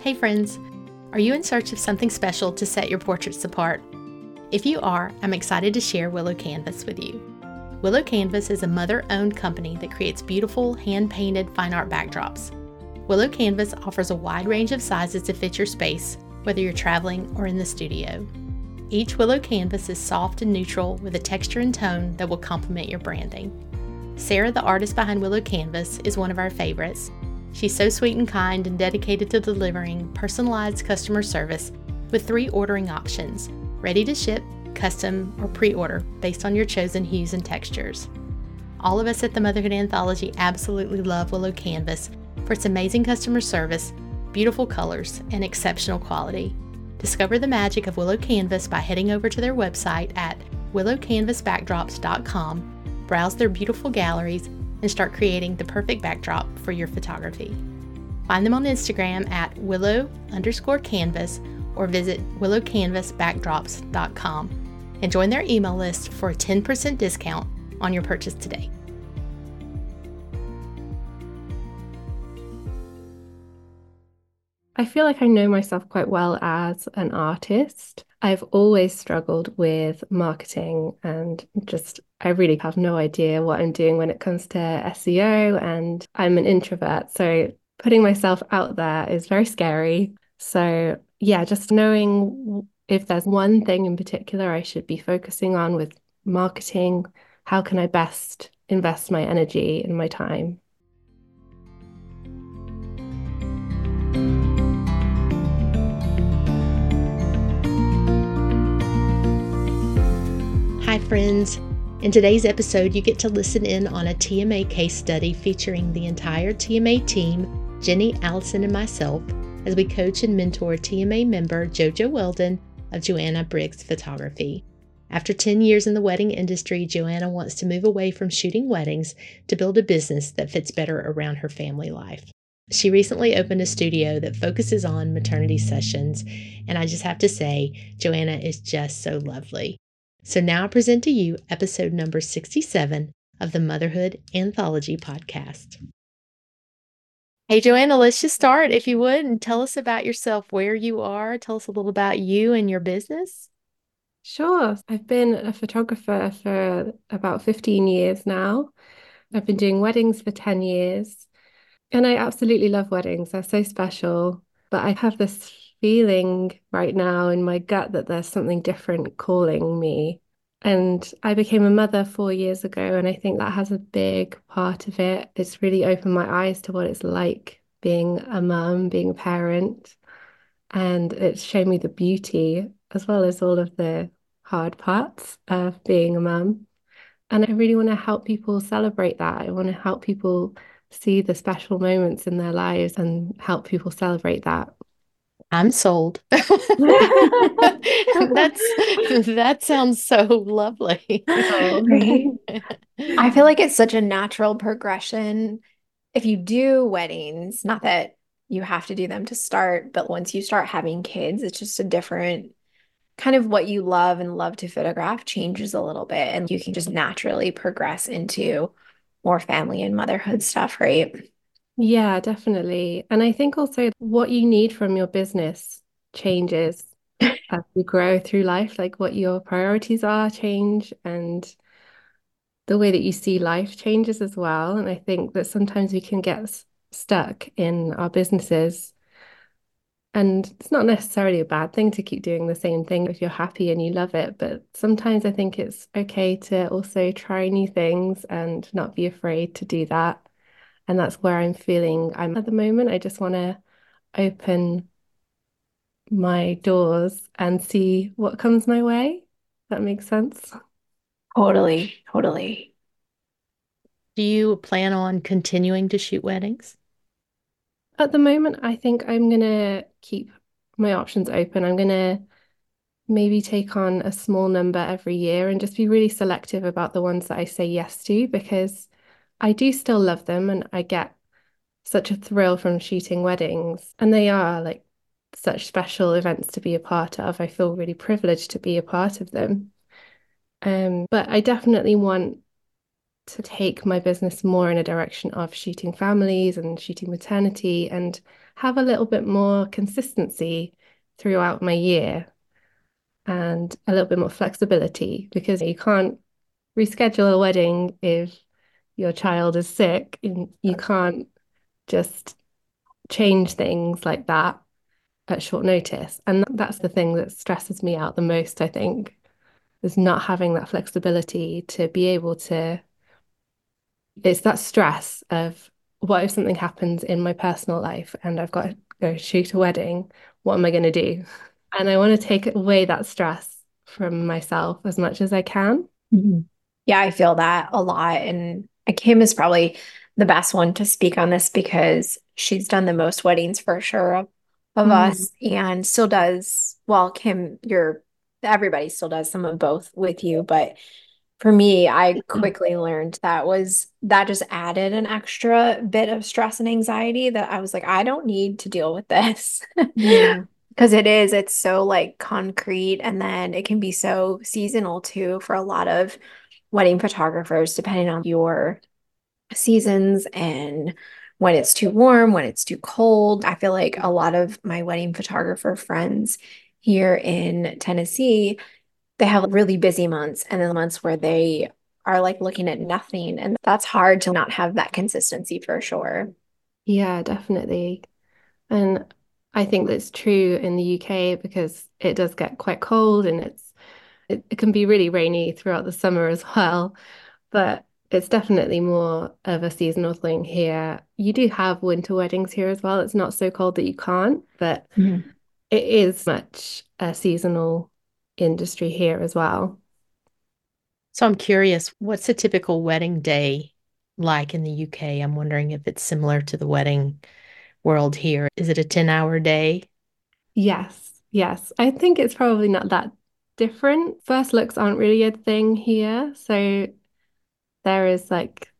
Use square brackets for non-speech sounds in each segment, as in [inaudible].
Hey, friends! Are you in search of something special to set your portraits apart? If you are, I'm excited to share Willow Canvas with you. Willow Canvas is a mother owned company that creates beautiful, hand painted fine art backdrops. Willow Canvas offers a wide range of sizes to fit your space, whether you're traveling or in the studio. Each Willow Canvas is soft and neutral with a texture and tone that will complement your branding. Sarah, the artist behind Willow Canvas, is one of our favorites She's so sweet and kind and dedicated to delivering personalized customer service with three ordering options ready to ship, custom, or pre order based on your chosen hues and textures. All of us at the Motherhood Anthology absolutely love Willow Canvas for its amazing customer service, beautiful colors, and exceptional quality. Discover the magic of Willow Canvas by heading over to their website at willowcanvasbackdrops.com, browse their beautiful galleries, and start creating the perfect backdrop for your photography. Find them on Instagram at willow underscore canvas or visit willowcanvasbackdrops.com and join their email list for a 10% discount on your purchase today. I feel like I know myself quite well as an artist. I've always struggled with marketing and just, I really have no idea what I'm doing when it comes to SEO. And I'm an introvert. So putting myself out there is very scary. So, yeah, just knowing if there's one thing in particular I should be focusing on with marketing, how can I best invest my energy and my time? Hi, friends. In today's episode, you get to listen in on a TMA case study featuring the entire TMA team, Jenny, Allison, and myself, as we coach and mentor TMA member JoJo Welden of Joanna Briggs Photography. After 10 years in the wedding industry, Joanna wants to move away from shooting weddings to build a business that fits better around her family life. She recently opened a studio that focuses on maternity sessions, and I just have to say, Joanna is just so lovely. So now I present to you episode number 67 of the Motherhood Anthology podcast. Hey, Joanna, let's just start, if you would, and tell us about yourself, where you are. Tell us a little about you and your business. Sure. I've been a photographer for about 15 years now. I've been doing weddings for 10 years. And I absolutely love weddings. They're so special. But I have this feeling right now in my gut that there's something different calling me. And I became a mother four years ago, and I think that has a big part of it. It's really opened my eyes to what it's like being a mum, being a parent. And it's shown me the beauty as well as all of the hard parts of being a mum. And I really want to help people celebrate that. I want to help people see the special moments in their lives and help people celebrate that. I'm sold. [laughs] That's that sounds so lovely. I feel like it's such a natural progression. If you do weddings, not that you have to do them to start, but once you start having kids, it's just a different kind of what you love and love to photograph changes a little bit and you can just naturally progress into more family and motherhood stuff, right? Yeah, definitely. And I think also what you need from your business changes as you grow through life, like what your priorities are change and the way that you see life changes as well. And I think that sometimes we can get stuck in our businesses. And it's not necessarily a bad thing to keep doing the same thing if you're happy and you love it. But sometimes I think it's okay to also try new things and not be afraid to do that. And that's where I'm feeling I'm at the moment. I just want to open my doors and see what comes my way. That makes sense. Totally, totally. Do you plan on continuing to shoot weddings? At the moment, I think I'm going to keep my options open. I'm going to maybe take on a small number every year and just be really selective about the ones that I say yes to because I do still love them and I get such a thrill from shooting weddings. And they are like such special events to be a part of. I feel really privileged to be a part of them. Um, but I definitely want to take my business more in a direction of shooting families and shooting maternity and have a little bit more consistency throughout my year and a little bit more flexibility because you can't reschedule a wedding if your child is sick and you can't just change things like that at short notice. And that's the thing that stresses me out the most, I think, is not having that flexibility to be able to. It's that stress of what if something happens in my personal life and I've got to go shoot a wedding? What am I going to do? [laughs] And I want to take away that stress from myself as much as I can. Mm-hmm. Yeah, I feel that a lot. And Kim is probably the best one to speak on this because she's done the most weddings for sure of, of mm. us and still does. Well, Kim, you're everybody still does some of both with you, but for me, I quickly learned that was that just added an extra bit of stress and anxiety that I was like, I don't need to deal with this. Yeah. [laughs] Because it is, it's so like concrete and then it can be so seasonal too for a lot of wedding photographers, depending on your seasons and when it's too warm, when it's too cold. I feel like a lot of my wedding photographer friends here in Tennessee, they have really busy months and then months where they are like looking at nothing. And that's hard to not have that consistency for sure. Yeah, definitely. And I think that's true in the UK because it does get quite cold and it's it, it can be really rainy throughout the summer as well. But it's definitely more of a seasonal thing here. You do have winter weddings here as well. It's not so cold that you can't, but mm-hmm. it is much a seasonal industry here as well. So I'm curious, what's a typical wedding day like in the UK? I'm wondering if it's similar to the wedding world here. Is it a 10 hour day? Yes, yes. I think it's probably not that different. First looks aren't really a thing here. So there is like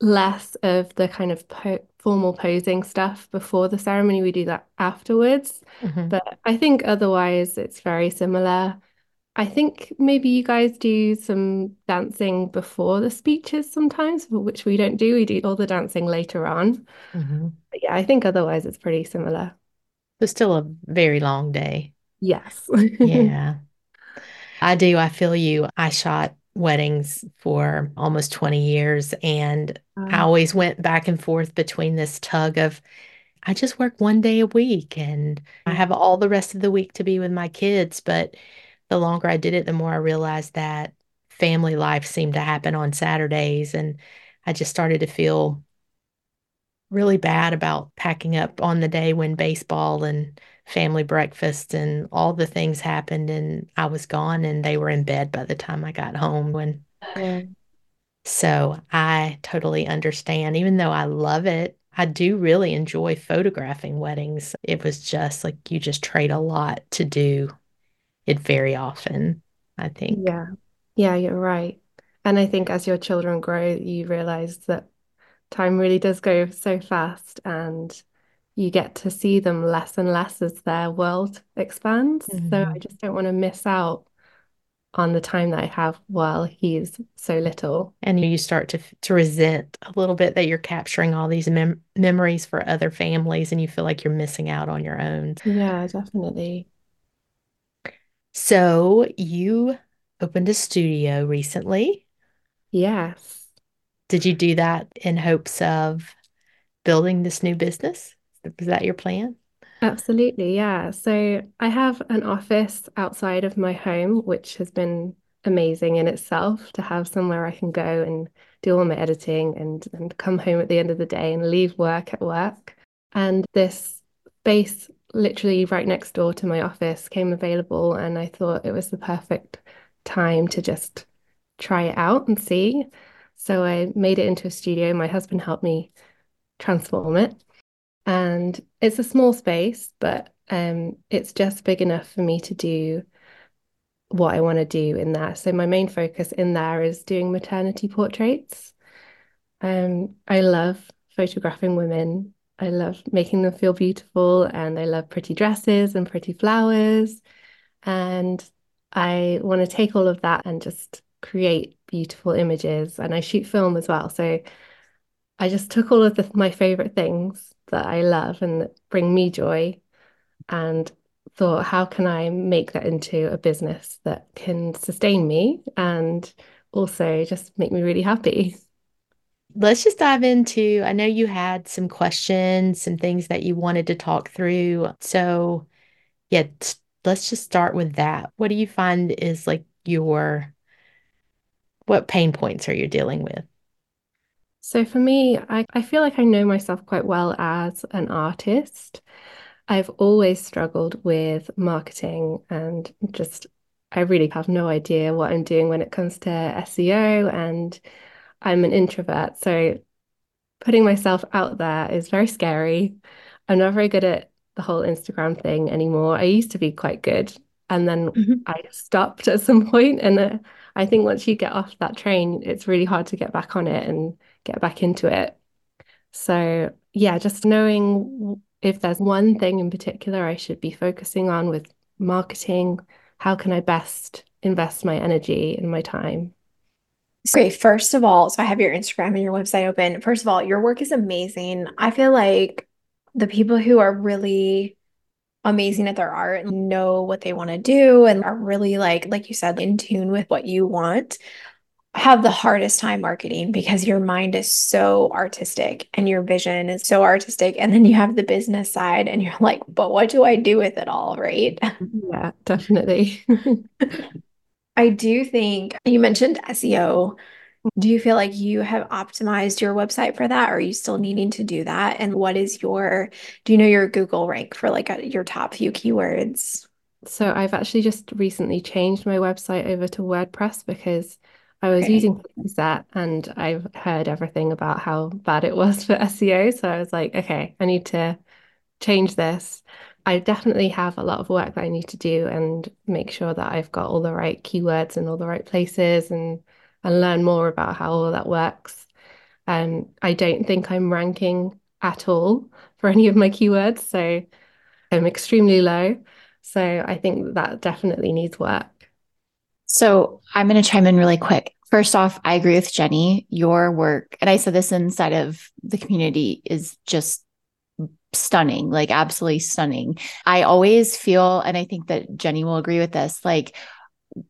less of the kind of po- formal posing stuff before the ceremony. We do that afterwards. Mm-hmm. But I think otherwise it's very similar. I think maybe you guys do some dancing before the speeches sometimes, which we don't do. We do all the dancing later on. Mm-hmm. But yeah, I think otherwise it's pretty similar. It's still a very long day. Yes. yeah. [laughs] I do. I feel you. I shot weddings for almost 20 years. And I always went back and forth between this tug of, I just work one day a week and I mm. have all the rest of the week to be with my kids. But the longer I did it, the more I realized that family life seemed to happen on Saturdays. And I just started to feel really bad about packing up on the day when baseball and family breakfast and all the things happened and I was gone and they were in bed by the time I got home when yeah. so I totally understand. Even though I love it I do really enjoy photographing weddings. It was just like you just trade a lot to do it very often I think. Yeah. Yeah you're right. And I think as your children grow you realize that time really does go so fast and you get to see them less and less as their world expands. Mm-hmm. So I mm-hmm. just don't want to miss out on the time that I have while he's so little. And you start to to resent a little bit that you're capturing all these mem- memories for other families and you feel like you're missing out on your own. Yeah, definitely. So you opened a studio recently. Yes. Did you do that in hopes of building this new business? Is that your plan? Absolutely, yeah. So I have an office outside of my home, which has been amazing in itself to have somewhere I can go and do all my editing and, and come home at the end of the day and leave work at work. And this space literally right next door to my office came available and I thought it was the perfect time to just try it out and see. So I made it into a studio. My husband helped me transform it. And it's a small space, but um, it's just big enough for me to do what I want to do in there. So my main focus in there is doing maternity portraits. Um, I love photographing women. I love making them feel beautiful and I love pretty dresses and pretty flowers. And I want to take all of that and just create beautiful images and I shoot film as well. So I just took all of the, my favorite things that I love and that bring me joy and thought, how can I make that into a business that can sustain me and also just make me really happy? Let's just dive into. I know you had some questions, some things that you wanted to talk through. So, yeah, let's just start with that. What do you find is like your what pain points are you dealing with? So for me, I, I feel like I know myself quite well as an artist. I've always struggled with marketing and just I really have no idea what I'm doing when it comes to SEO and I'm an introvert. So putting myself out there is very scary. I'm not very good at the whole Instagram thing anymore. I used to be quite good and then mm-hmm. I stopped at some [laughs] point and uh, I think once you get off that train, it's really hard to get back on it and get back into it. So, yeah, just knowing if there's one thing in particular I should be focusing on with marketing, how can I best invest my energy and my time? Great. First of all, so I have your Instagram and your website open. First of all, your work is amazing. I feel like the people who are really amazing at their art and know what they want to do and are really like like you said in tune with what you want have the hardest time marketing because your mind is so artistic and your vision is so artistic and then you have the business side and you're like but what do I do with it all? Right? Mm-hmm. Yeah definitely. [laughs] [laughs] I do think you mentioned SEO do you feel like you have optimized your website for that? Or are you still needing to do that? And what is your, do you know your Google rank for like a, your top few keywords? So I've actually just recently changed my website over to WordPress because I was okay. using that and I've heard everything about how bad it was for [laughs] SEO. So I was like, okay, I need to change this. I definitely have a lot of work that I need to do and make sure that I've got all the right keywords in all the right places and and learn more about how all that works. And I don't think I'm ranking at all for any of my keywords. So I'm extremely low. So I think that definitely needs work. So I'm going to chime in really quick. First off, I agree with Jenny. Your work, and I said this inside of the community, is just stunning, like absolutely stunning. I always feel, and I think that Jenny will agree with this, like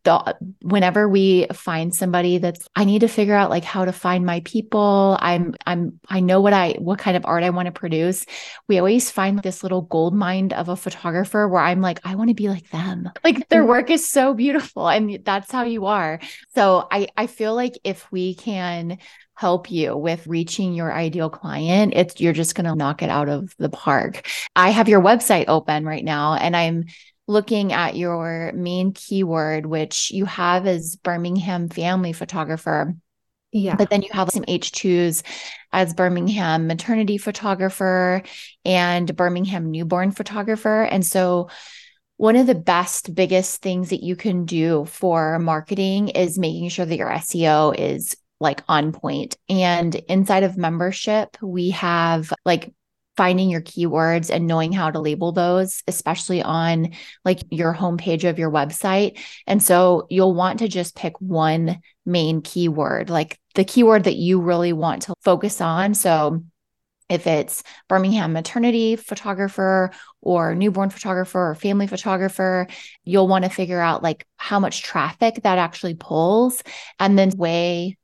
the, whenever we find somebody that's i need to figure out like how to find my people. I'm i'm i know what i what kind of art i want to produce. We always find this little gold mine of a photographer where i'm like i want to be like them. Like their work is so beautiful and that's how you are. So i i feel like if we can help you with reaching your ideal client it's you're just going to knock it out of the park. I have your website open right now and i'm looking at your main keyword, which you have as Birmingham family photographer. Yeah. But then you have some H2s as Birmingham maternity photographer and Birmingham newborn photographer. And so, one of the best, biggest things that you can do for marketing is making sure that your SEO is like on point. And inside of membership, we have like finding your keywords and knowing how to label those, especially on like your homepage of your website. And so you'll want to just pick one main keyword, like the keyword that you really want to focus on. So if it's Birmingham maternity photographer or newborn photographer or family photographer, you'll want to figure out like how much traffic that actually pulls and then weigh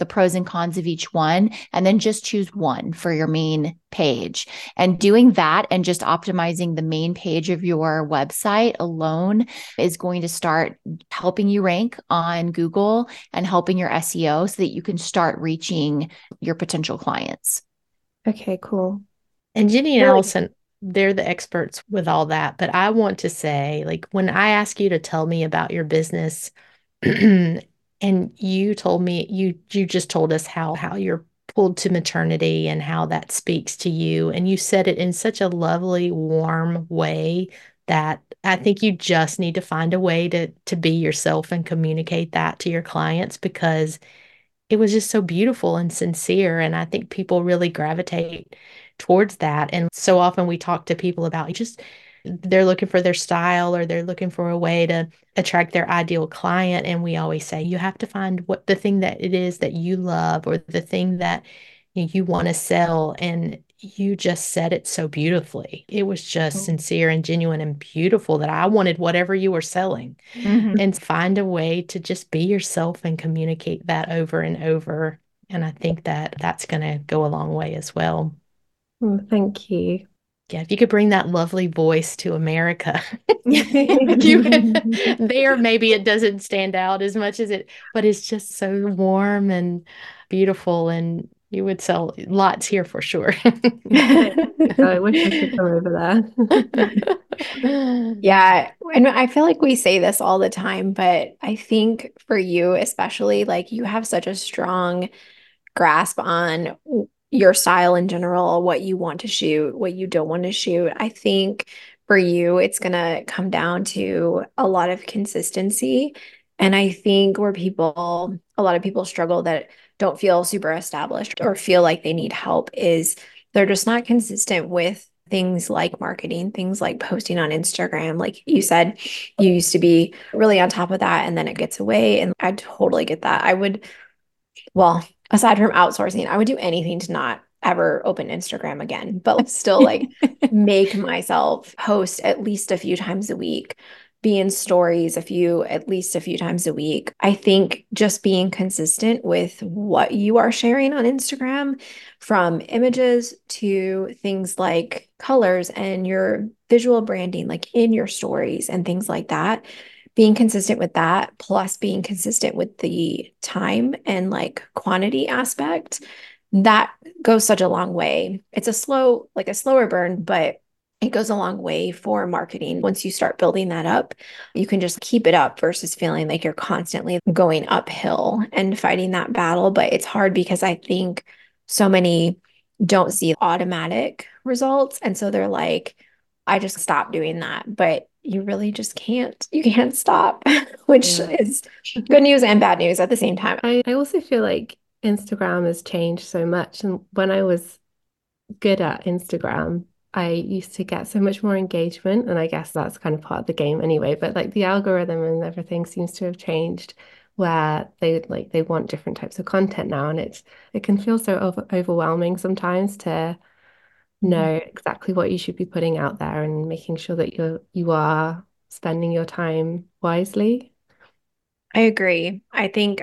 the pros and cons of each one, and then just choose one for your main page. And doing that and just optimizing the main page of your website alone is going to start helping you rank on Google and helping your SEO so that you can start reaching your potential clients. Okay, cool. And Jenny and? Allison, they're the experts with all that. But I want to say, like, when I ask you to tell me about your business, [clears throat] and you told me you you just told us how how you're pulled to maternity and how that speaks to you. And you said it in such a lovely warm way that I think you just need to find a way to to be yourself and communicate that to your clients because it was just so beautiful and sincere. And I think people really gravitate towards that. And so often we talk to people about just they're looking for their style or they're looking for a way to attract their ideal client. And we always say you have to find what the thing that it is that you love or the thing that you, know, you want to sell. And you just said it so beautifully. It was just oh. sincere and genuine and beautiful that I wanted whatever you were selling mm-hmm. and find a way to just be yourself and communicate that over and over. And I think that that's going to go a long way as well. Oh, thank you. Yeah, if you could bring that lovely voice to America, [laughs] you, [laughs] [laughs] there maybe it doesn't stand out as much as it, but it's just so warm and beautiful and you would sell lots here for sure. Oh, I wish I could come over there. yeah. And I feel like we say this all the time, but I think for you, especially, like you have such a strong grasp on your style in general, what you want to shoot, what you don't want to shoot. I think for you, it's going to come down to a lot of consistency. And I think where people, a lot of people struggle that don't feel super established or feel like they need help is they're just not consistent with things like marketing, things like posting on Instagram. Like you said, you used to be really on top of that and then it gets away. And I totally get that. I would, well, aside from outsourcing, I would do anything to not ever open Instagram again, but still like [laughs] make myself post at least a few times a week be in stories a few, at least a few times a week. I think just being consistent with what you are sharing on Instagram, from images to things like colors and your visual branding, like in your stories and things like that. Being consistent with that, plus being consistent with the time and like quantity aspect, that goes such a long way. It's a slow, like a slower burn, but it goes a long way for marketing. Once you start building that up, you can just keep it up versus feeling like you're constantly going uphill and fighting that battle. But it's hard because I think so many don't see automatic results. And so they're like, I just stopped doing that. But you really just can't, you can't stop, [laughs] which yeah. is good news and bad news at the same time. I, I also feel like Instagram has changed so much. And when I was good at Instagram, I used to get so much more engagement, and I guess that's kind of part of the game anyway. But like the algorithm and everything seems to have changed where they like they want different types of content now, and it's it can feel so over overwhelming sometimes to know mm-hmm. exactly what you should be putting out there and making sure that you're you are spending your time wisely. I agree. I think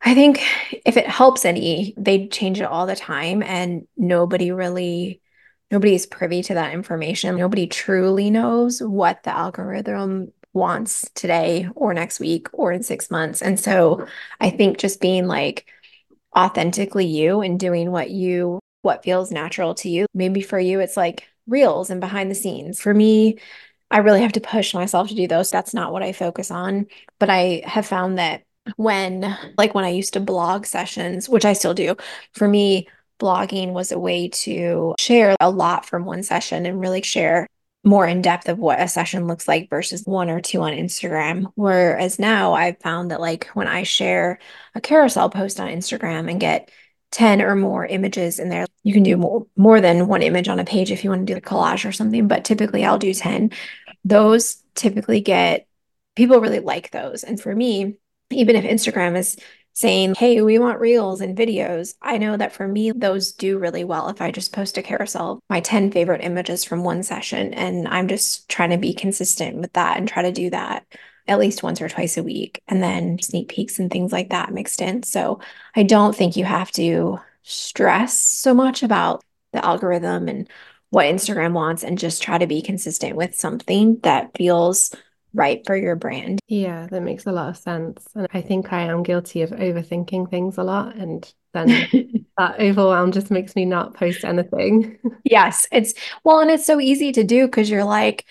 I think if it helps any, they change it all the time and nobody really nobody's privy to that information. Nobody truly knows what the algorithm wants today or next week or in six months. And so I think just being like authentically you and doing what you, what feels natural to you. Maybe for you, it's like reels and behind the scenes. For me, I really have to push myself to do those. That's not what I focus on. But I have found that when, like when I used to blog sessions, which I still do, for me, blogging was a way to share a lot from one session and really share more in depth of what a session looks like versus one or two on Instagram. Whereas now I've found that like when I share a carousel post on Instagram and get 10 or more images in there, you can do more, more than one image on a page if you want to do a collage or something, but typically I'll do 10. Those typically get people really like those. And for me, even if Instagram is saying, Hey, we want reels and videos. I know that for me, those do really well if I just post a carousel, my 10 favorite images from one session. And I'm just trying to be consistent with that and try to do that at least once or twice a week. And then sneak peeks and things like that mixed in. So I don't think you have to stress so much about the algorithm and what Instagram wants and just try to be consistent with something that feels right for your brand. Yeah, that makes a lot of sense. And I think I am guilty of overthinking things a lot. And then [laughs] that overwhelm just makes me not post anything. yes. It's well, and it's so easy to do because you're like,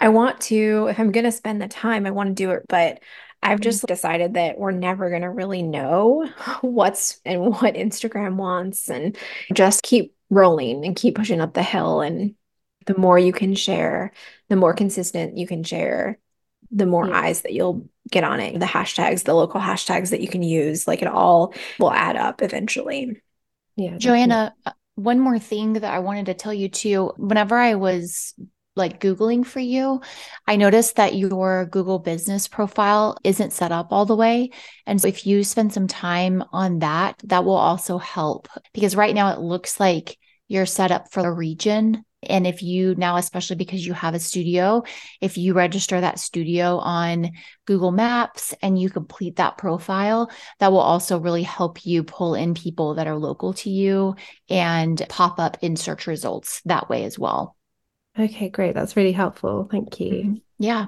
I want to, if I'm going to spend the time, I want to do it. But I've mm-hmm. just decided that we're never going to really know [laughs] what's and what Instagram wants and just keep rolling and keep pushing up the hill. And the more you can share, the more consistent you can share, the more yeah. eyes that you'll get on it, the hashtags, the local hashtags that you can use, like it all will add up eventually. Yeah. Joanna, uh, one more thing that I wanted to tell you too. Whenever I was like Googling for you, I noticed that your Google business profile isn't set up all the way. And so if you spend some time on that, that will also help because right now it looks like you're set up for a region. And if you now, especially because you have a studio, if you register that studio on Google Maps and you complete that profile, that will also really help you pull in people that are local to you and pop up in search results that way as well. Okay, great. That's really helpful. Thank you. Mm-hmm. Yeah.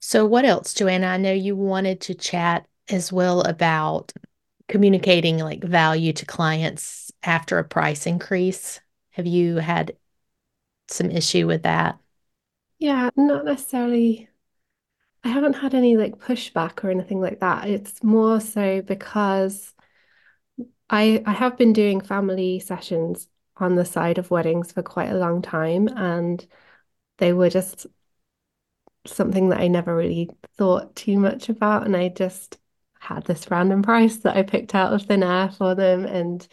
So, what else, Joanna? I know you wanted to chat as well about communicating like value to clients after a price increase. Have you had some issue with that? Yeah, not necessarily. I haven't had any like pushback or anything like that. It's more so because I I have been doing family sessions on the side of weddings for quite a long time and they were just something that I never really thought too much about. And I just had this random price that I picked out of thin air for them and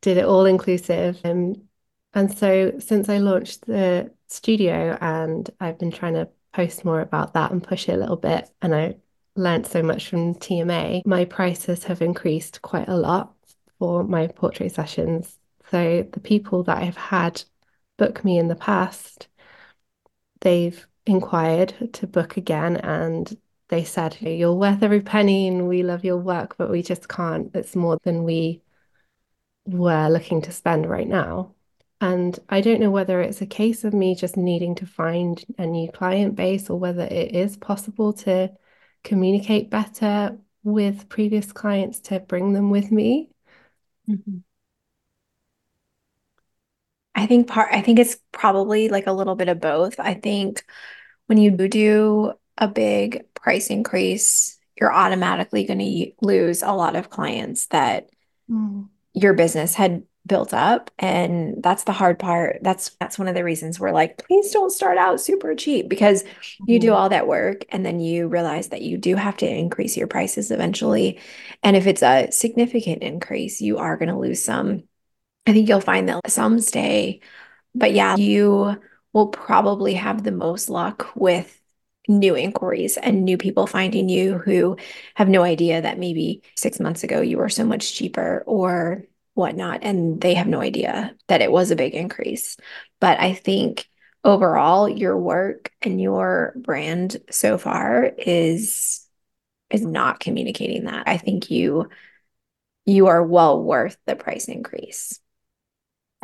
did it all inclusive. And and so since I launched the studio and I've been trying to post more about that and push it a little bit, and I learned so much from TMA, my prices have increased quite a lot for my portrait sessions. So the people that I've had book me in the past they've inquired to book again and they said, You're worth every penny and we love your work, but we just can't. It's more than we were looking to spend right now. And I don't know whether it's a case of me just needing to find a new client base or whether it is possible to communicate better with previous clients to bring them with me. Mm-hmm. I think part I think it's probably like a little bit of both. I think when you do a big price increase, you're automatically going to lose a lot of clients that mm. your business had built up and that's the hard part that's that's one of the reasons we're like please don't start out super cheap because you do mm-hmm. all that work and then you realize that you do have to increase your prices eventually and if it's a significant increase you are going to lose some I think you'll find that some stay, but yeah, you will probably have the most luck with new inquiries and new people finding you who have no idea that maybe six months ago you were so much cheaper or whatnot. And they have no idea that it was a big increase. But I think overall, your work and your brand so far is is not communicating that. I think you you are well worth the price increase.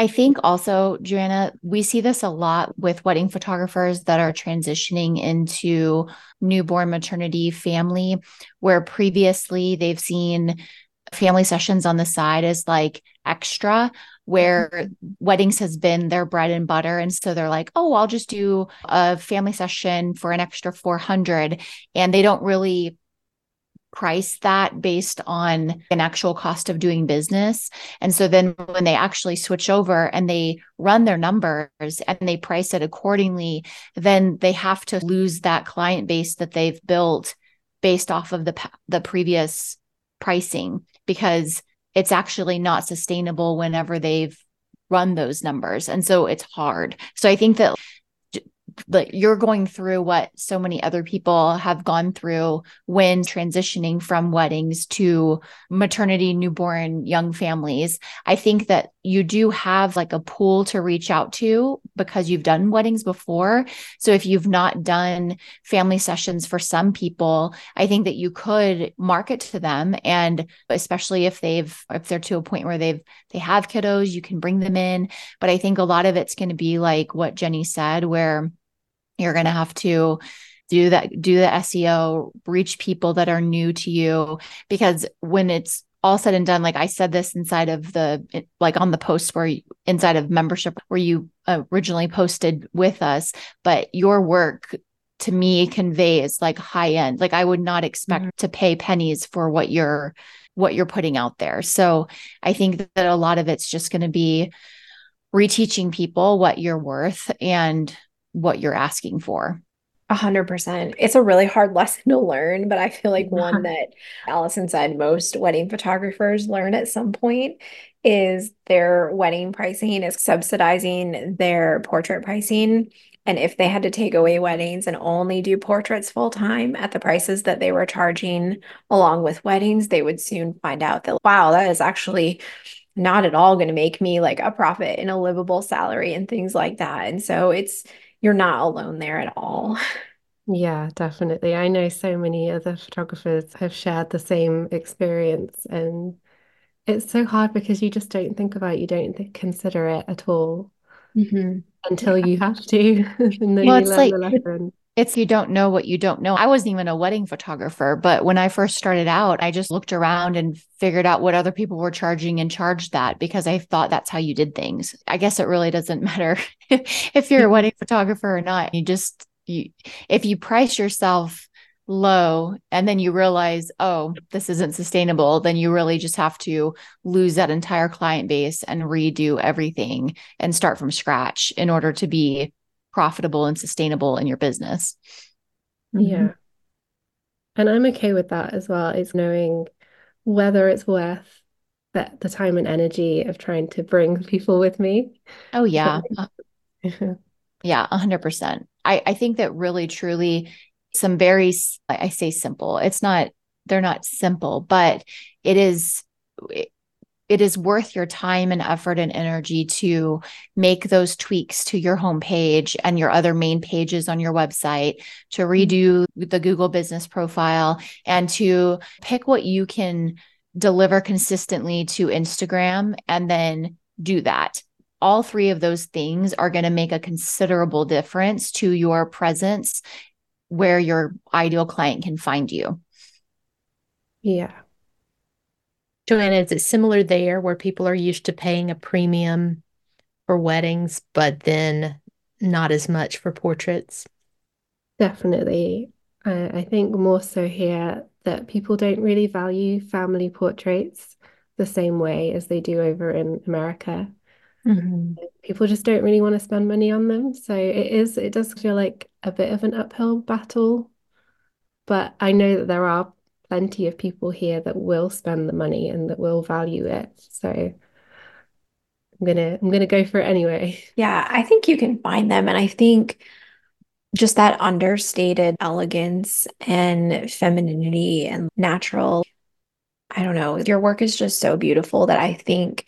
I think also, Joanna, we see this a lot with wedding photographers that are transitioning into newborn maternity family, where previously they've seen family sessions on the side as like extra, where weddings has been their bread and butter. And so they're like, oh, I'll just do a family session for an extra 400. And they don't really price that based on an actual cost of doing business. And so then when they actually switch over and they run their numbers and they price it accordingly, then they have to lose that client base that they've built based off of the the previous pricing because it's actually not sustainable whenever they've run those numbers. And so it's hard. So I think that like you're going through what so many other people have gone through when transitioning from weddings to maternity newborn young families. I think that you do have like a pool to reach out to because you've done weddings before. So if you've not done family sessions for some people i think that you could market to them. And especially if they've if they're to a point where they've they have kiddos you can bring them in. But i think a lot of it's going to be like what jenny said where you're going to have to do that, do the SEO, reach people that are new to you. Because when it's all said and done, like I said this inside of the, like on the post where you, inside of membership where you originally posted with us, but your work to me conveys like high end. Like I would not expect mm-hmm. to pay pennies for what you're, what you're putting out there. So I think that a lot of it's just going to be reteaching people what you're worth and what you're asking for. A hundred percent. It's a really hard lesson to learn, but I feel like one that Allison said most wedding photographers learn at some point is their wedding pricing is subsidizing their portrait pricing. And if they had to take away weddings and only do portraits full time at the prices that they were charging along with weddings, they would soon find out that, wow, that is actually not at all going to make me like a profit in a livable salary and things like that. And so it's, you're not alone there at all. Yeah, definitely. I know so many other photographers have shared the same experience, and it's so hard because you just don't think about it, you don't th- consider it at all Mm-hmm. until you have to, [laughs] and then Well, you it's learn like the lesson. It's you don't know what you don't know. I wasn't even a wedding photographer, but when I first started out, I just looked around and figured out what other people were charging and charged that because I thought that's how you did things. I guess it really doesn't [laughs] matter if you're a wedding photographer or not. You just you if you price yourself low and then you realize, oh, this isn't sustainable, then you really just have to lose that entire client base and redo everything and start from scratch in order to be profitable and sustainable in your business. Yeah. Mm-hmm. And I'm okay with that as well, is knowing whether it's worth the, the time and energy of trying to bring [laughs] people with me. Oh yeah. Yeah. Uh, [laughs] yeah, a hundred percent. I, I think that really truly some very, I say simple. It's not, they're not simple, but it is, it, is worth your time and effort and energy to make those tweaks to your homepage and your other main pages on your website, to mm-hmm. redo the Google business profile and to pick what you can deliver consistently to Instagram and then do that all three of those things are going to make a considerable difference to your presence where your ideal client can find you. Yeah. Joanna, is it similar there where people are used to paying a premium for weddings, but then not as much for portraits? Definitely. I, I think more so here that people don't really value family portraits the same way as they do over in America. Mhm. People just don't really want to spend money on them. So it is, it does feel like a bit of an uphill battle. But I know that there are plenty of people here that will spend the money and that will value it. So I'm gonna I'm gonna go for it anyway. [laughs] Yeah, I think you can find them. And I think just that understated elegance and femininity and natural, I don't know, your work is just so beautiful that I think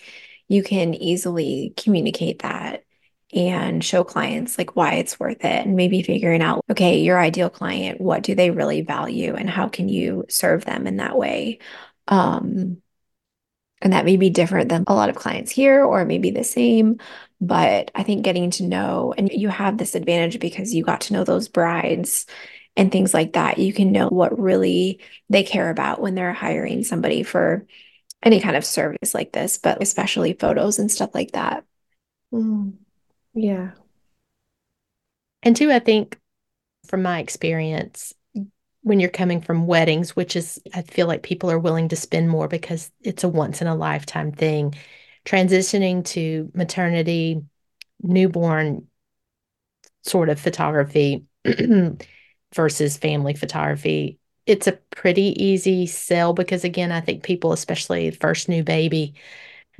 you can easily communicate that and show clients like why it's worth it and maybe figuring out, okay, your ideal client, what do they really value and how can you serve them in that way? Um, and that may be different than a lot of clients here, or maybe the same. But I think getting to know, and you have this advantage because you got to know those brides and things like that. You can know what really they care about when they're hiring somebody for any kind of service like this, but especially photos and stuff like that. Mm. Yeah. And two, I think from my experience, when you're coming from weddings, which is, I feel like people are willing to spend more because it's a once in a lifetime thing, transitioning to maternity, newborn sort of photography [clears throat] versus family photography, it's a pretty easy sell because again, I think people, especially first new baby,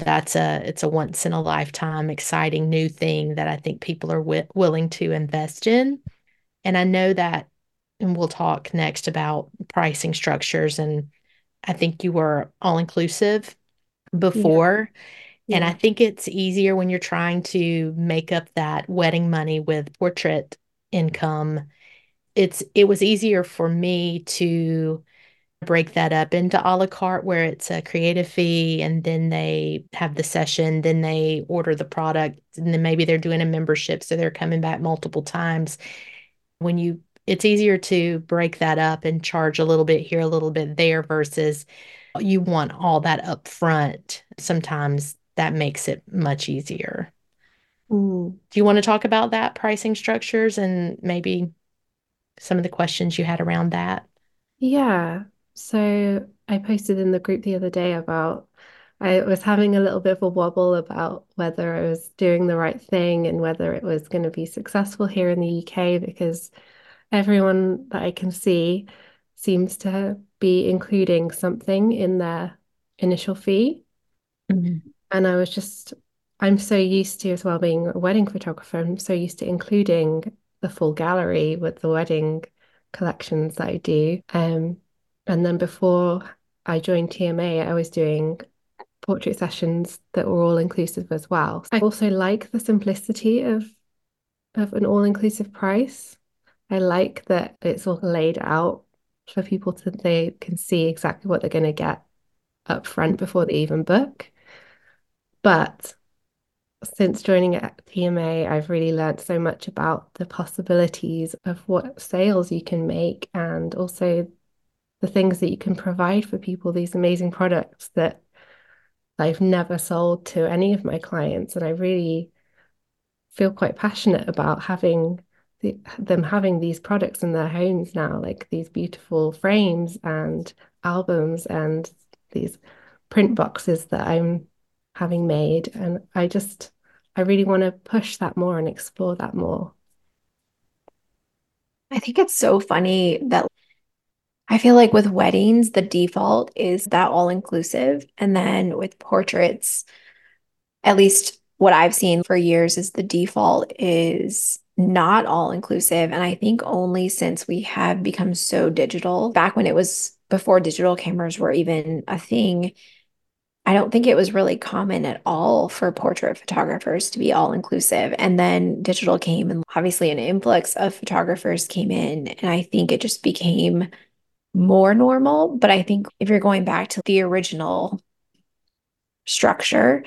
that's a it's a once in a lifetime exciting new thing that I think people are wi willing to invest in. And I know that, and we'll talk next about pricing structures. And I think you were all inclusive before. And I think it's easier when you're trying to make up that wedding money with portrait income. It's it was easier for me to break that up into a la carte where it's a creative fee and then they have the session, then they order the product, and then maybe they're doing a membership, so they're coming back multiple times. When you it's easier to break that up and charge a little bit here, a little bit there versus you want all that up front. Sometimes that makes it much easier. Mm. Do you want to talk about that pricing structures and maybe some of the questions you had around that? Yeah. So I posted in the group the other day about I was having a little bit of a wobble about whether I was doing the right thing and whether it was going to be successful here in the UK because everyone that I can see seems to be including something in their initial fee. And I was just, I'm so used to as well being a wedding photographer, I'm so used to including the full gallery with the wedding collections that I do. Um, and then before I joined TMA, I was doing portrait sessions that were all inclusive as well. I also like the simplicity of of an all inclusive price. I like that it's all laid out for people to they can see exactly what they're going to get up front before they even book. But since joining at TMA, I've really learned so much about the possibilities of what sales you can make and also the things that you can provide for people, these amazing products that I've never sold to any of my clients. And I really feel quite passionate about having the, them having these products in their homes now, like these beautiful frames and albums and these print boxes that I'm having made. And I just, I really want to push that more and explore that more. I think it's so funny that I feel like with weddings, the default is that all inclusive. And then with portraits, at least what I've seen for years is the default is not all inclusive. And I think only since we have become so digital, back when it was before digital cameras were even a thing, I don't think it was really common at all for portrait photographers to be all inclusive. And then digital came, and obviously, an influx of photographers came in. And I think it just became more normal. But I think if you're going back to the original structure,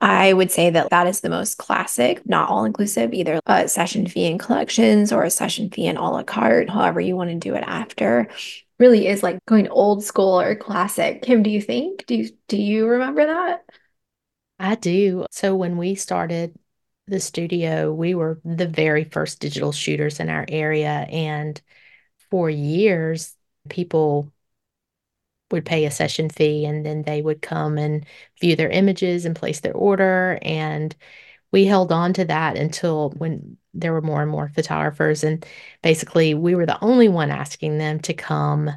I would say that that is the most classic, not all inclusive, either a session fee in collections or a session fee in a la carte, however you want to do it after. Really is like going old school or classic. Kim, do you think? Do you do you remember that? I do. So when we started the studio, we were the very first digital shooters in our area. And for years, people would pay a session fee and then they would come and view their images and place their order. And we held on to that until when there were more and more photographers. And basically, we were the only one asking them to come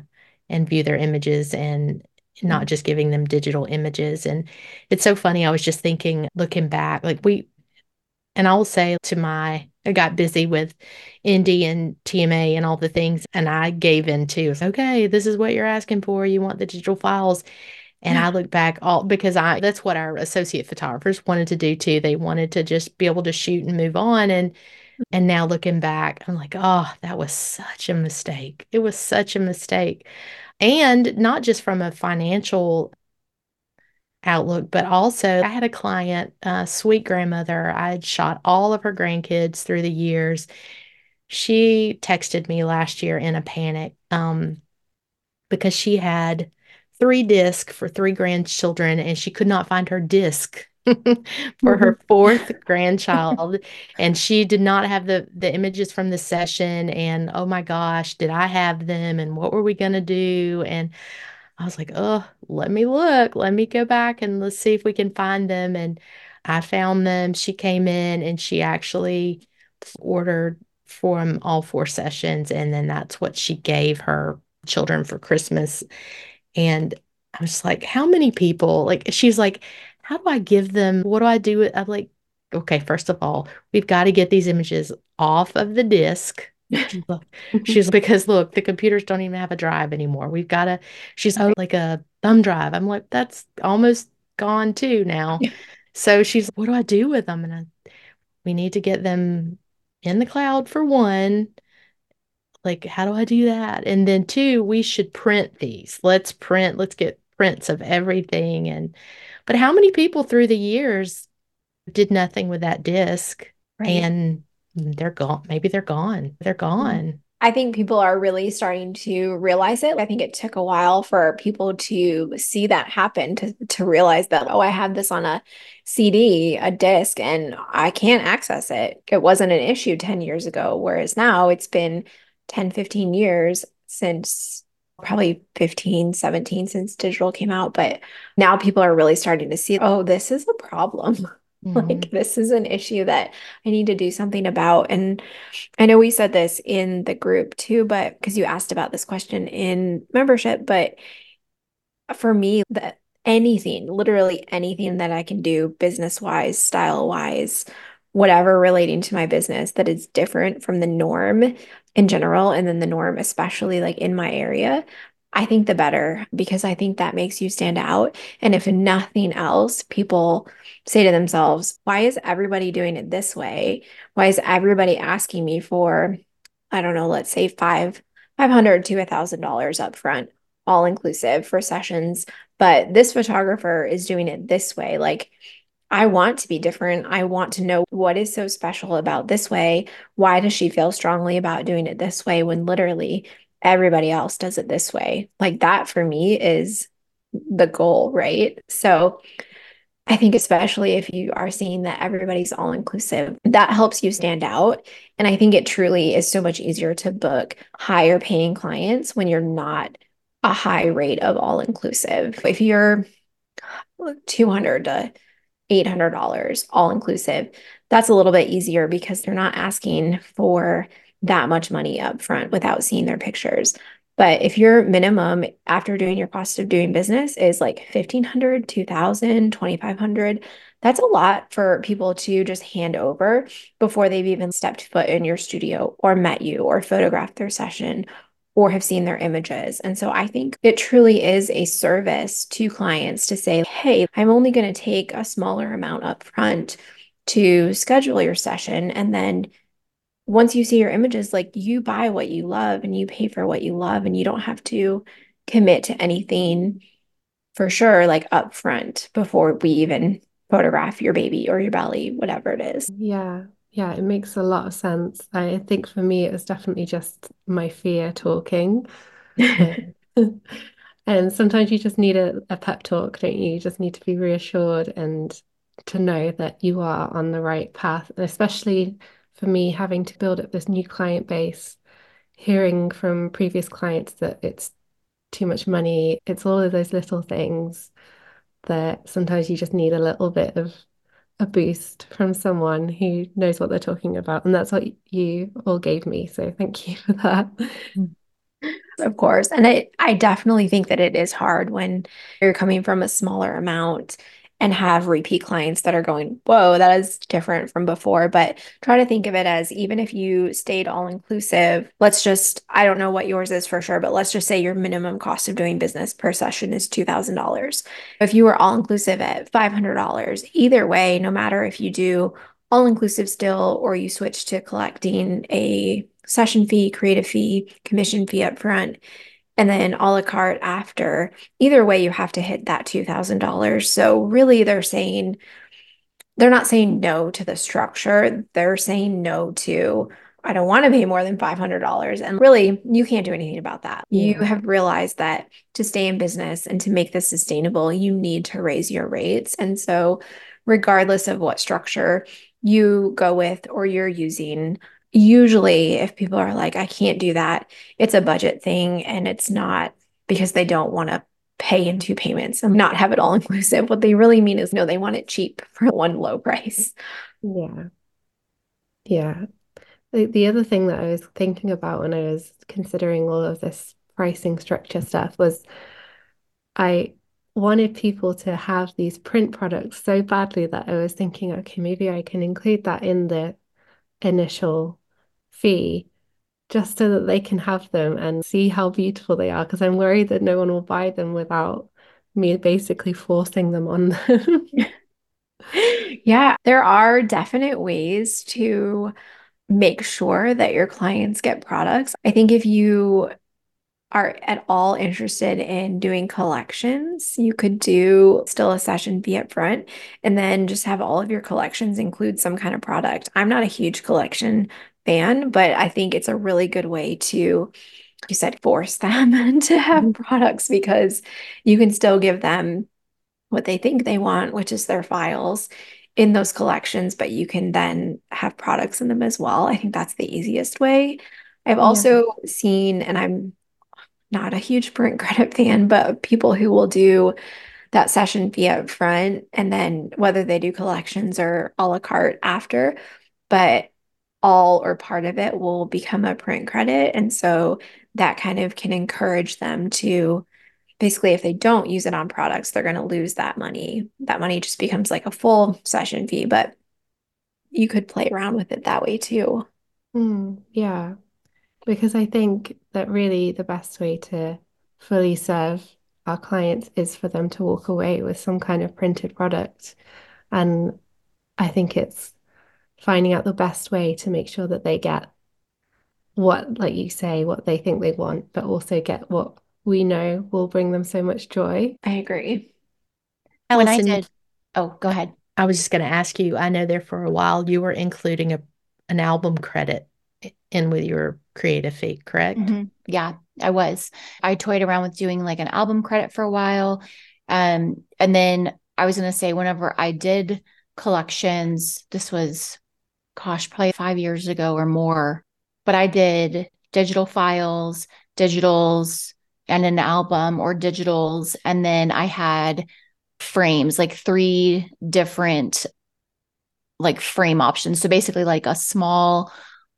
and view their images and not just giving them digital images. And it's so funny. I was just thinking, looking back, like we, and I will say to my I got busy with Indy and TMA and all the things, and I gave in to okay, this is what you're asking for. You want the digital files. And yeah. I look back all because I that's what our associate photographers wanted to do too. They wanted to just be able to shoot and move on. And and now looking back, I'm like, oh, that was such a mistake. It was such a mistake. And not just from a financial outlook, but also I had a client, a sweet grandmother. I had shot all of her grandkids through the years. She texted me last year in a panic um, because she had three discs for three grandchildren and she could not find her disc [laughs] for her mm-hmm. fourth grandchild and she did not have the the images from the session and oh my gosh did i have them and what were we going to do and I was like, oh, let me look. Let me go back and let's see if we can find them. And I found them. She came in and she actually ordered from all four sessions. And then that's what she gave her children for Christmas. And I was like, how many people? Like, she's like, how do I give them? What do I do? I'm like, okay, first of all, we've got to get these images off of the disc [laughs] she's because look, the computers don't even have a drive anymore. We've got a she's oh, like a thumb drive. I'm like, that's almost gone too now. So she's what do I do with them? And I, we need to get them in the cloud for one. Like, how do I do that? And then two, we should print these. Let's print, let's get prints of everything. And but how many people through the years did nothing with that disc? Right. And they're gone. Maybe they're gone. They're mm-hmm. gone. I think people are really starting to realize it. I think it took a while for people to see that happen, to, to realize that, oh, I have this on a CD, a disc, and I can't access it. It wasn't an issue 10 years ago. Whereas now it's been 10, 15 years since probably 15, 17 since digital came out. But now people are really starting to see, oh, this is a problem. [laughs] [laughs] Mm-hmm. Like, this is an issue that I need to do something about. And I know we said this in the group too, but because you asked about this question in membership, but for me, that anything, literally anything that I can do business wise, style wise, whatever relating to my business that is different from the norm in general and then the norm especially like in my area I think the better because I think that makes you stand out. And if nothing else, people say to themselves, why is everybody doing it this way? Why is everybody asking me for, I don't know, let's say five, 500 to a thousand dollars up front, all inclusive for sessions. But this photographer is doing it this way. Like, I want to be different. I want to know what is so special about this way. Why does she feel strongly about doing it this way when literally everybody else does it this way. Like that for me is the goal, right? So I think, especially if you are seeing that everybody's all inclusive, that helps you stand out. And I think it truly is so much easier to book higher paying clients when you're not a high rate of all inclusive. If you're 200 to $800 all inclusive, that's a little bit easier because they're not asking for that much money up front without seeing their pictures. But if your minimum after doing your cost of doing business is like 1500, 2000, 2500, that's a lot for people to just hand over before they've even stepped foot in your studio or met you or photographed their session or have seen their images. And so I think it truly is a service to clients to say, hey, I'm only going to take a smaller amount up front to schedule your session. And then once you see your images, like you buy what you love and you pay for what you love, and you don't have to commit to anything for sure, like upfront before we even photograph your baby or your belly, whatever it is. Yeah. Yeah, it makes a lot of sense. I think for me, it was definitely just my fear talking. [laughs] and sometimes you just need a, a pep talk, don't you? You just need to be reassured and to know that you are on the right path, and especially for me having to build up this new client base, hearing from previous clients that it's too much money. It's all of those little things that sometimes you just need a little bit of a boost from someone who knows what they're talking about. And that's what you all gave me. So thank you for that. Mm. Of course. And I, I definitely think that it is hard when you're coming from a smaller amount and have repeat clients that are going, whoa, that is different from before. But try to think of it as even if you stayed all inclusive, let's just, I don't know what yours is for sure, but let's just say your minimum cost of doing business per session is $2,000. If you were all inclusive at $500, either way, no matter if you do all inclusive still or you switch to collecting a session fee, creative fee, commission fee up front, and then a la carte after. Either way, you have to hit that $2,000. So, really, they're saying, they're not saying no to the structure. They're saying no to, I don't want to pay more than $500. And really, you can't do anything about that. Yeah. You have realized that to stay in business and to make this sustainable, you need to raise your rates. And so, regardless of what structure you go with or you're using, usually if people are like i can't do that it's a budget thing and it's not because they don't want to pay in two payments and not have it all [laughs] inclusive. What they really mean is no they want it cheap [laughs] for one low price. Yeah. Yeah. The, the other thing that i was thinking about when i was considering all of this pricing structure stuff was i wanted people to have these print products so badly that i was thinking okay maybe i can include that in the initial fee just so that they can have them and see how beautiful they are because I'm worried that no one will buy them without me basically forcing them on [laughs] them. yeah, there are definite ways to make sure that your clients get products. I think if you are at all interested in doing collections, you could do still a session fee up front and then just have all of your collections include some kind of product. I'm not a huge collection fan, but I think it's a really good way to, you said, force them [laughs] to have mm-hmm. products because you can still give them what they think they want, which is their files in those collections, but you can then have products in them as well. I think that's the easiest way. I've also yeah. seen, and I'm not a huge print credit [laughs] fan, but people who will do that session fee up front and then whether they do collections or a la carte after. But all or part of it will become a print credit. And so that kind of can encourage them to basically, if they don't use it on products, they're going to lose that money. That money just becomes like a full session fee. But you could play around with it that way too. Mm, yeah, because I think that really the best way to fully serve our clients is for them to walk away with some kind of printed product. And I think it's finding out the best way to make sure that they get what, like you say, what they think they want, but also get what we know will bring them so much joy. I agree. when I did, oh, go ahead. I was just going to ask you, I know there for a while you were including a an album credit in with your creative fee, correct? Mhm. Yeah, I was. I toyed around with doing like an album credit for a while. Um, and then I was going to say, whenever I did collections, this was, gosh, probably five years ago or more, but I did digital files, digitals, and an album or digitals. And then I had frames, like three different like frame options. So basically like a small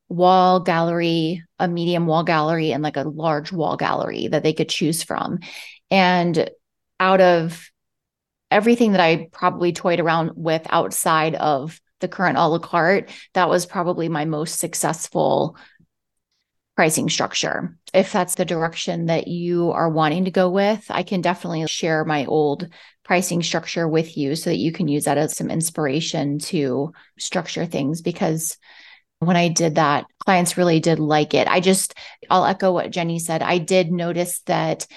wall gallery, a medium wall gallery, and like a large wall gallery that they could choose from. And out of everything that I probably toyed around with outside of the current a la carte, that was probably my most successful pricing structure. If that's the direction that you are wanting to go with, I can definitely share my old pricing structure with you so that you can use that as some inspiration to structure things because when I did that, clients really did like it. I just, I'll echo what Jenny said. I did notice that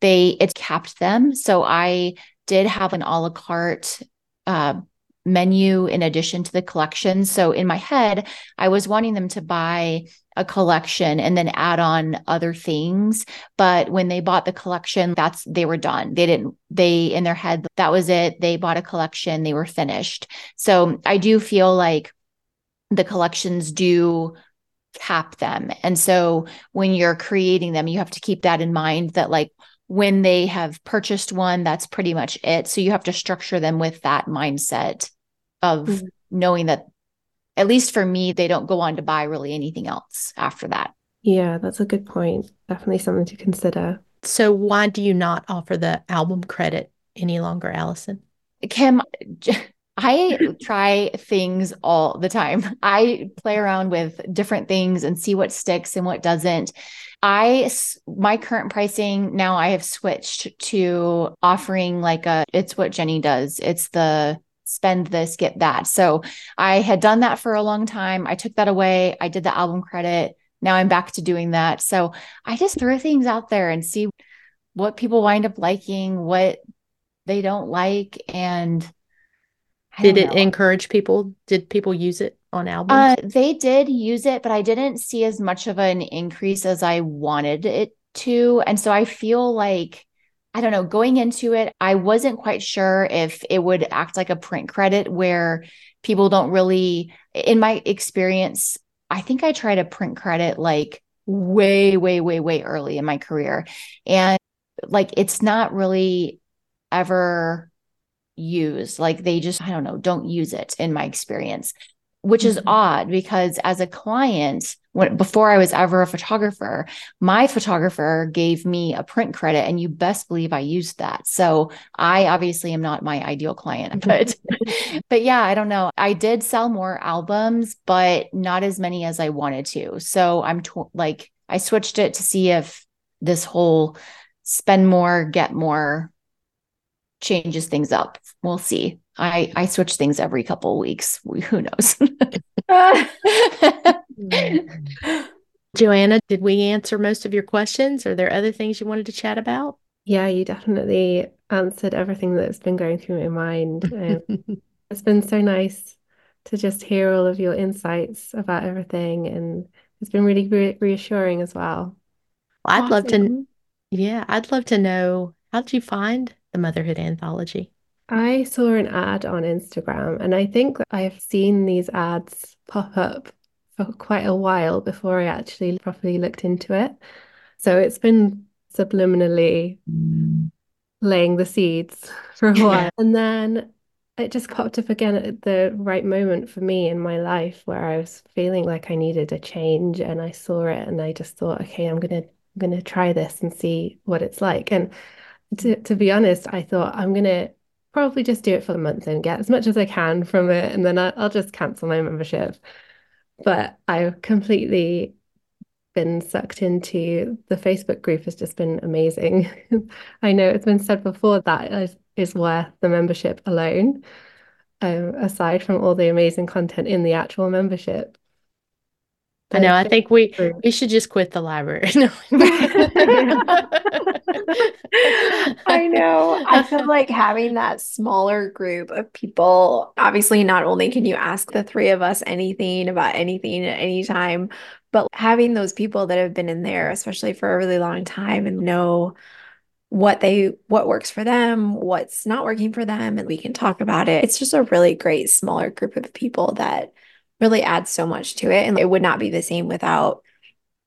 they, it capped them. So I did have an a la carte uh, menu in addition to the collection. So in my head, I was wanting them to buy a collection and then add on other things. But when they bought the collection, that's they were done. They didn't, they in their head, that was it. They bought a collection, they were finished. So I do feel like the collections do cap them. And so when you're creating them, you have to keep that in mind that like when they have purchased one, that's pretty much it. So you have to structure them with that mindset of Mhm. knowing that at least for me, they don't go on to buy really anything else after that. Yeah, that's a good point. Definitely something to consider. So why do you not offer the album credit any longer, Allison? Kim, j- [laughs] I try things all the time. I play around with different things and see what sticks and what doesn't. I my current pricing now I have switched to offering like a it's what Jenny does. It's the spend this, get that. So I had done that for a long time. I took that away. I did the album credit. Now I'm back to doing that. So I just throw things out there and see what people wind up liking, what they don't like, and I Did it know. encourage people? Did people use it on albums? Uh, they did use it, but I didn't see as much of an increase as I wanted it to. And so I feel like, I don't know, going into it, I wasn't quite sure if it would act like a print credit where people don't really, in my experience, I think I tried a print credit like way, way, way, way early in my career. And like it's not really ever used. Like they just, I don't know, don't use it in my experience, which is Mhm. odd because as a client, when before I was ever a photographer, my photographer gave me a print credit and you best believe I used that. So I obviously am not my ideal client, [laughs] but [laughs] but yeah, I don't know. I did sell more albums, but not as many as I wanted to. So I'm like I switched it to see if this whole spend more, get more changes things up. We'll see. I I switch things every couple of weeks. [laughs] Who knows? [laughs] Joanna, did we answer most of your questions? Are there other things you wanted to chat about? Yeah, you definitely answered everything that's been going through my mind. Um, [laughs] it's been so nice to just hear all of your insights about everything, and it's been really re reassuring as well. well I'd love to, yeah, I'd love to know how did you find the Motherhood Anthology? I saw an ad on Instagram, and I think I've seen these ads pop up for quite a while before I actually properly looked into it. So it's been subliminally laying the seeds [laughs] for a while. And then it just popped up again at the right moment for me in my life where I was feeling like I needed a change and I saw it and I just thought, okay, I'm gonna I'm gonna try this and see what it's like. And to, to be honest, I thought I'm gonna probably just do it for the month and get as much as I can from it, and then I'll just cancel my membership. But I've completely been sucked into the Facebook group has just been amazing. [laughs] I know it's been said before that is, worth the membership alone, um, aside from all the amazing content in the actual membership. I know. I think we we should just quit the library. [laughs] [laughs] I know. I [laughs] feel like having that smaller group of people, obviously, not only can you ask the three of us anything about anything at any time, but having those people that have been in there, especially for a really long time and know what they what works for them, what's not working for them, and we can talk about it. It's just a really great smaller group of people that really adds so much to it. And it would not be the same without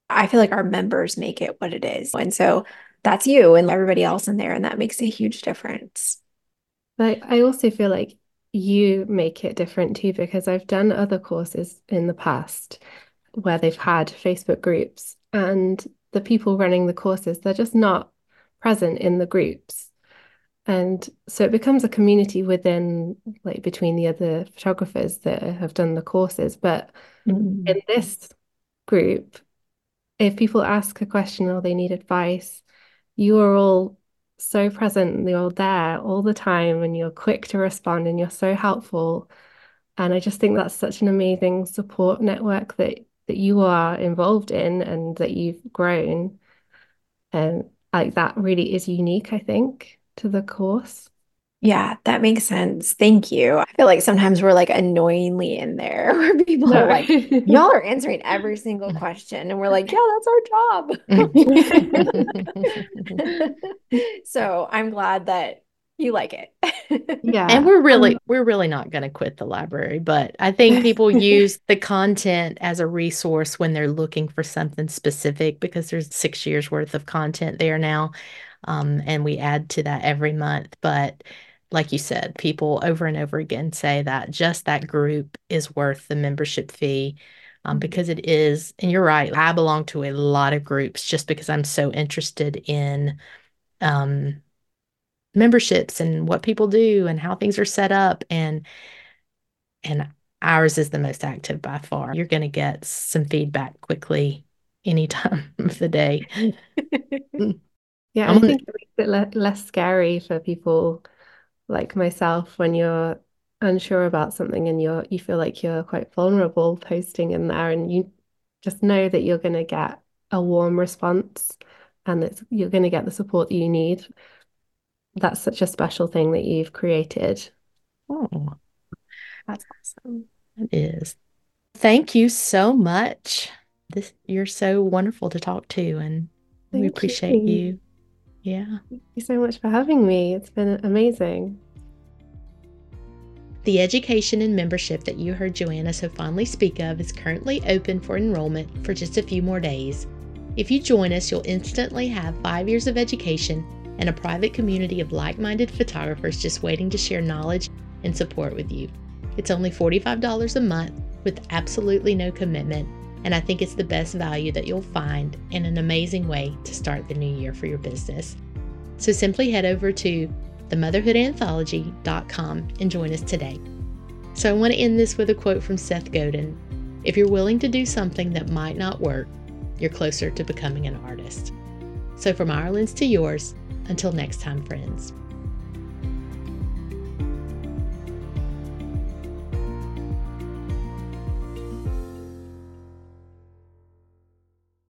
I feel like our members make it what it is. And so that's you and everybody else in there. And that makes a huge difference. But I also feel like you make it different too, because I've done other courses in the past where they've had Facebook groups and the people running the courses, they're just not present in the groups. And so it becomes a community within, like, between the other photographers that have done the courses. But mm-hmm. in this group, if people ask a question or they need advice, you are all so present you're all there all the time and you're quick to respond and you're so helpful. And I just think that's such an amazing support network that that you are involved in and that you've grown. And like that really is unique, I think, to the course. Yeah, that makes sense. Thank you. I feel like sometimes we're like annoyingly in there [laughs] where people no. are like, y'all are [laughs] answering every single question. And we're like, yeah, that's our job. [laughs] so I'm glad that you like it. yeah. And we're really, we're really not going to quit the library, but I think people use the content as a resource when they're looking for something specific because there's six years worth of content there now. Um, and we add to that every month. But like you said, people over and over again say that just that group is worth the membership fee um, mm-hmm. because it is. And you're right, I belong to a lot of groups just because I'm so interested in um, memberships and what people do and how things are set up. And and ours is the most active by far. You're going to get some feedback quickly any time [laughs] of the day. [laughs] [laughs] yeah, I'm i think it makes it le- less scary for people like myself when you're unsure about something and you're you feel like you're quite vulnerable posting in there and you just know that you're going to get a warm response and that you're going to get the support that you need. That's such a special thing that you've created. Oh. That's awesome. It is. Thank you so much. This you're so wonderful to talk to and thank we appreciate you. you yeah. Thank you so much for having me. It's been amazing. The education and membership that you heard Joanna so fondly speak of is currently open for enrollment for just a few more days. If you join us, you'll instantly have five years of education and a private community of like minded photographers just waiting to share knowledge and support with you. It's only $45 a month with absolutely no commitment and I think it's the best value that you'll find and an amazing way to start the new year for your business. So simply head over to themotherhoodanthology.com and join us today. So I want to end this with a quote from Seth Godin If you're willing to do something that might not work, you're closer to becoming an artist. So from lens to yours, until next time, friends.